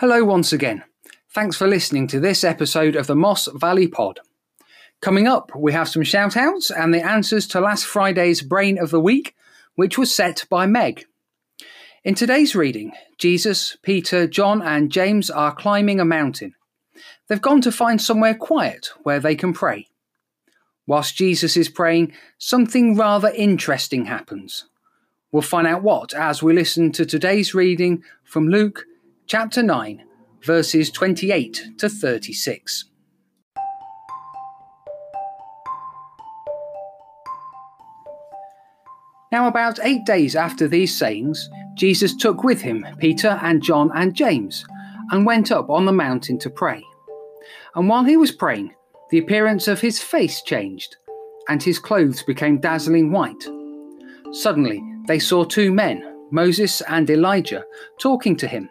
Hello, once again. Thanks for listening to this episode of the Moss Valley Pod. Coming up, we have some shout outs and the answers to last Friday's Brain of the Week, which was set by Meg. In today's reading, Jesus, Peter, John, and James are climbing a mountain. They've gone to find somewhere quiet where they can pray. Whilst Jesus is praying, something rather interesting happens. We'll find out what as we listen to today's reading from Luke chapter 9, verses 28 to 36. Now, about eight days after these sayings, Jesus took with him Peter and John and James and went up on the mountain to pray. And while he was praying, the appearance of his face changed, and his clothes became dazzling white. Suddenly, they saw two men, Moses and Elijah, talking to him.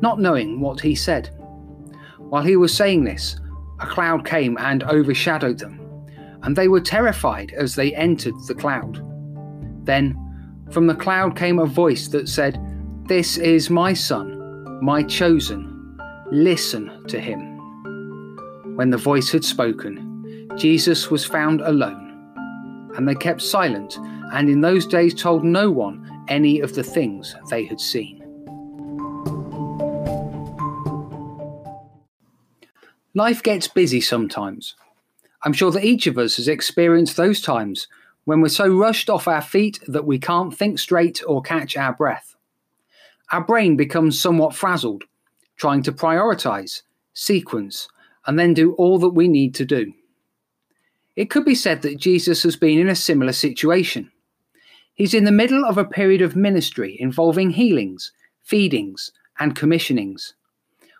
not knowing what he said. While he was saying this, a cloud came and overshadowed them, and they were terrified as they entered the cloud. Then, from the cloud came a voice that said, This is my son, my chosen. Listen to him. When the voice had spoken, Jesus was found alone. And they kept silent, and in those days told no one any of the things they had seen. Life gets busy sometimes. I'm sure that each of us has experienced those times when we're so rushed off our feet that we can't think straight or catch our breath. Our brain becomes somewhat frazzled, trying to prioritize, sequence, and then do all that we need to do. It could be said that Jesus has been in a similar situation. He's in the middle of a period of ministry involving healings, feedings, and commissionings.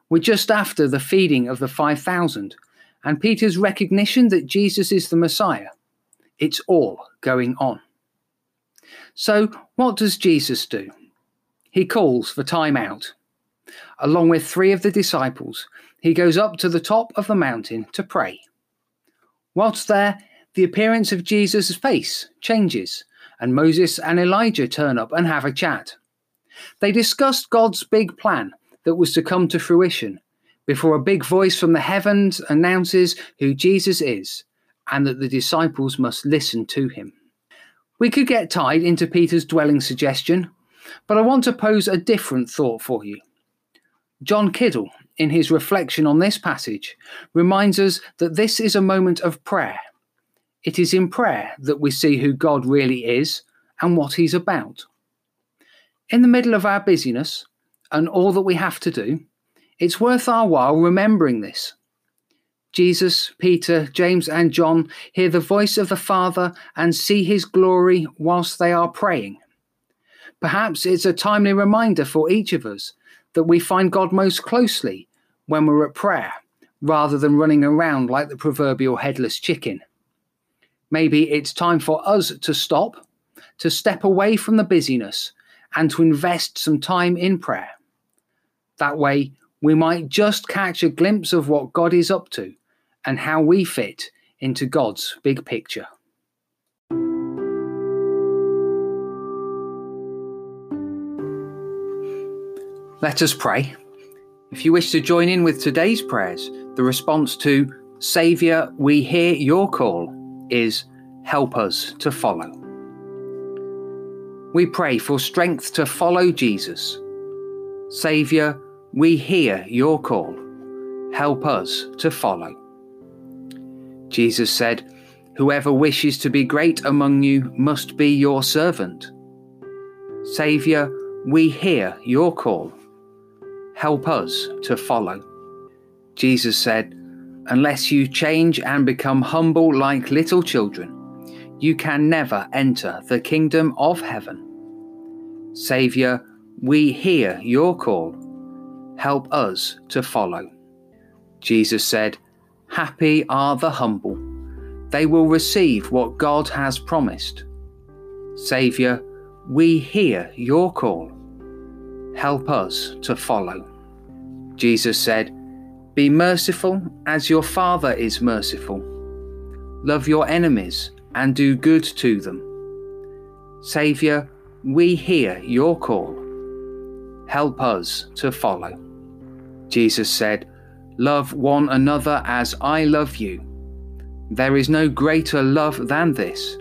We're just after the feeding of the 5,000 and Peter's recognition that Jesus is the Messiah. It's all going on. So, what does Jesus do? He calls for time out. Along with three of the disciples, he goes up to the top of the mountain to pray. Whilst there, the appearance of Jesus' face changes, and Moses and Elijah turn up and have a chat. They discuss God's big plan that was to come to fruition before a big voice from the heavens announces who Jesus is and that the disciples must listen to him. We could get tied into Peter's dwelling suggestion, but I want to pose a different thought for you. John Kiddle, in his reflection on this passage, reminds us that this is a moment of prayer. It is in prayer that we see who God really is and what he's about. In the middle of our busyness, and all that we have to do, it's worth our while remembering this. Jesus, Peter, James, and John hear the voice of the Father and see his glory whilst they are praying. Perhaps it's a timely reminder for each of us that we find God most closely when we're at prayer rather than running around like the proverbial headless chicken. Maybe it's time for us to stop, to step away from the busyness, and to invest some time in prayer. That way, we might just catch a glimpse of what God is up to and how we fit into God's big picture. Let us pray. If you wish to join in with today's prayers, the response to Saviour, we hear your call is help us to follow. We pray for strength to follow Jesus. Saviour, we hear your call. Help us to follow. Jesus said, Whoever wishes to be great among you must be your servant. Saviour, we hear your call. Help us to follow. Jesus said, Unless you change and become humble like little children, you can never enter the kingdom of heaven. Saviour, we hear your call help us to follow. Jesus said, Happy are the humble, they will receive what God has promised. Saviour, we hear your call. Help us to follow. Jesus said, Be merciful as your Father is merciful. Love your enemies and do good to them. Saviour, we hear your call. Help us to follow. Jesus said, Love one another as I love you. There is no greater love than this,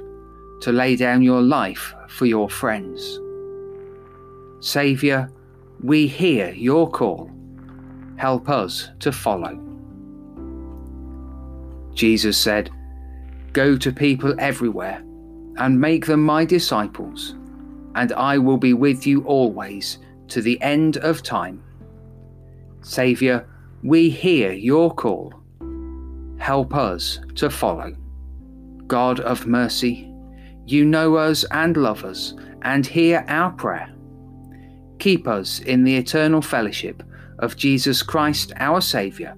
to lay down your life for your friends. Saviour, we hear your call. Help us to follow. Jesus said, Go to people everywhere and make them my disciples, and I will be with you always to the end of time. Saviour, we hear your call. Help us to follow. God of mercy, you know us and love us and hear our prayer. Keep us in the eternal fellowship of Jesus Christ our Saviour.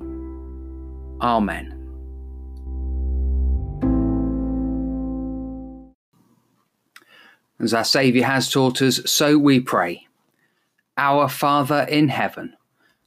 Amen. As our Saviour has taught us, so we pray. Our Father in heaven,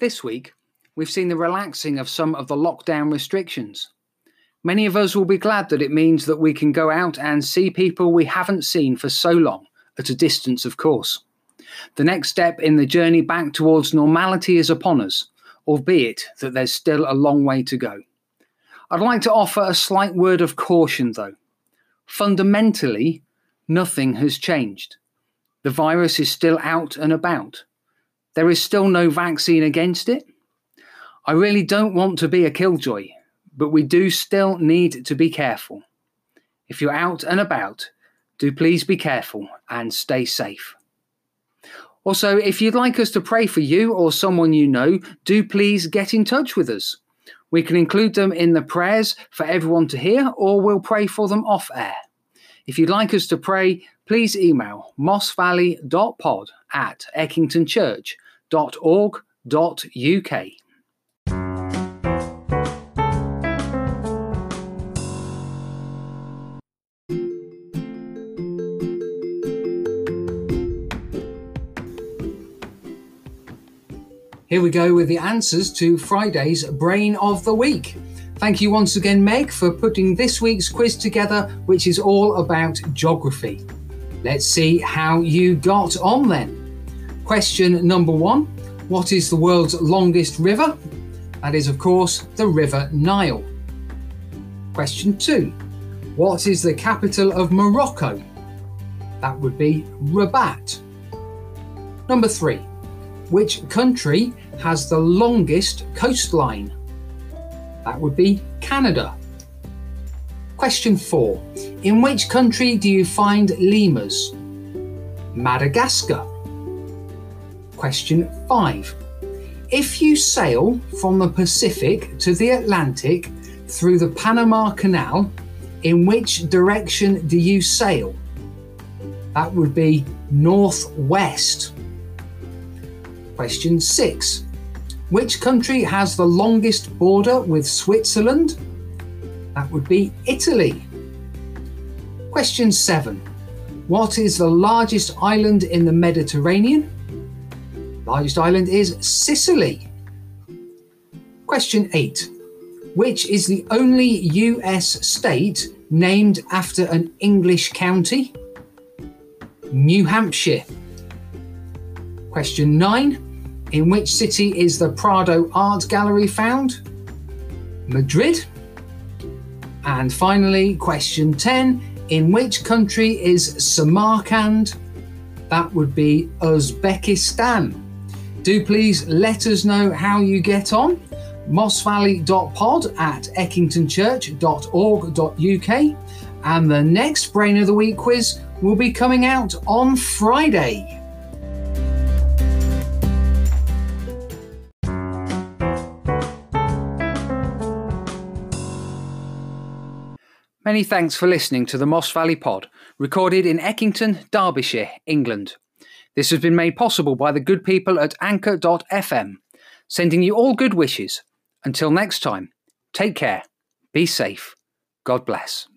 This week, we've seen the relaxing of some of the lockdown restrictions. Many of us will be glad that it means that we can go out and see people we haven't seen for so long, at a distance, of course. The next step in the journey back towards normality is upon us, albeit that there's still a long way to go. I'd like to offer a slight word of caution, though. Fundamentally, nothing has changed. The virus is still out and about. There is still no vaccine against it. I really don't want to be a killjoy, but we do still need to be careful. If you're out and about, do please be careful and stay safe. Also, if you'd like us to pray for you or someone you know, do please get in touch with us. We can include them in the prayers for everyone to hear, or we'll pray for them off air. If you'd like us to pray, please email mossvalley.pod at eckingtonchurch.org.uk. Here we go with the answers to Friday's Brain of the Week. Thank you once again, Meg, for putting this week's quiz together, which is all about geography. Let's see how you got on then. Question number one What is the world's longest river? That is, of course, the River Nile. Question two What is the capital of Morocco? That would be Rabat. Number three which country has the longest coastline? That would be Canada. Question 4. In which country do you find lemurs? Madagascar. Question 5. If you sail from the Pacific to the Atlantic through the Panama Canal, in which direction do you sail? That would be northwest. Question 6. Which country has the longest border with Switzerland? That would be Italy. Question 7. What is the largest island in the Mediterranean? Largest island is Sicily. Question 8. Which is the only US state named after an English county? New Hampshire. Question 9. In which city is the Prado Art Gallery found? Madrid. And finally, question 10 In which country is Samarkand? That would be Uzbekistan. Do please let us know how you get on. mossvalley.pod at eckingtonchurch.org.uk and the next Brain of the Week quiz will be coming out on Friday. Many thanks for listening to the Moss Valley Pod, recorded in Eckington, Derbyshire, England. This has been made possible by the good people at Anchor.fm, sending you all good wishes. Until next time, take care, be safe, God bless.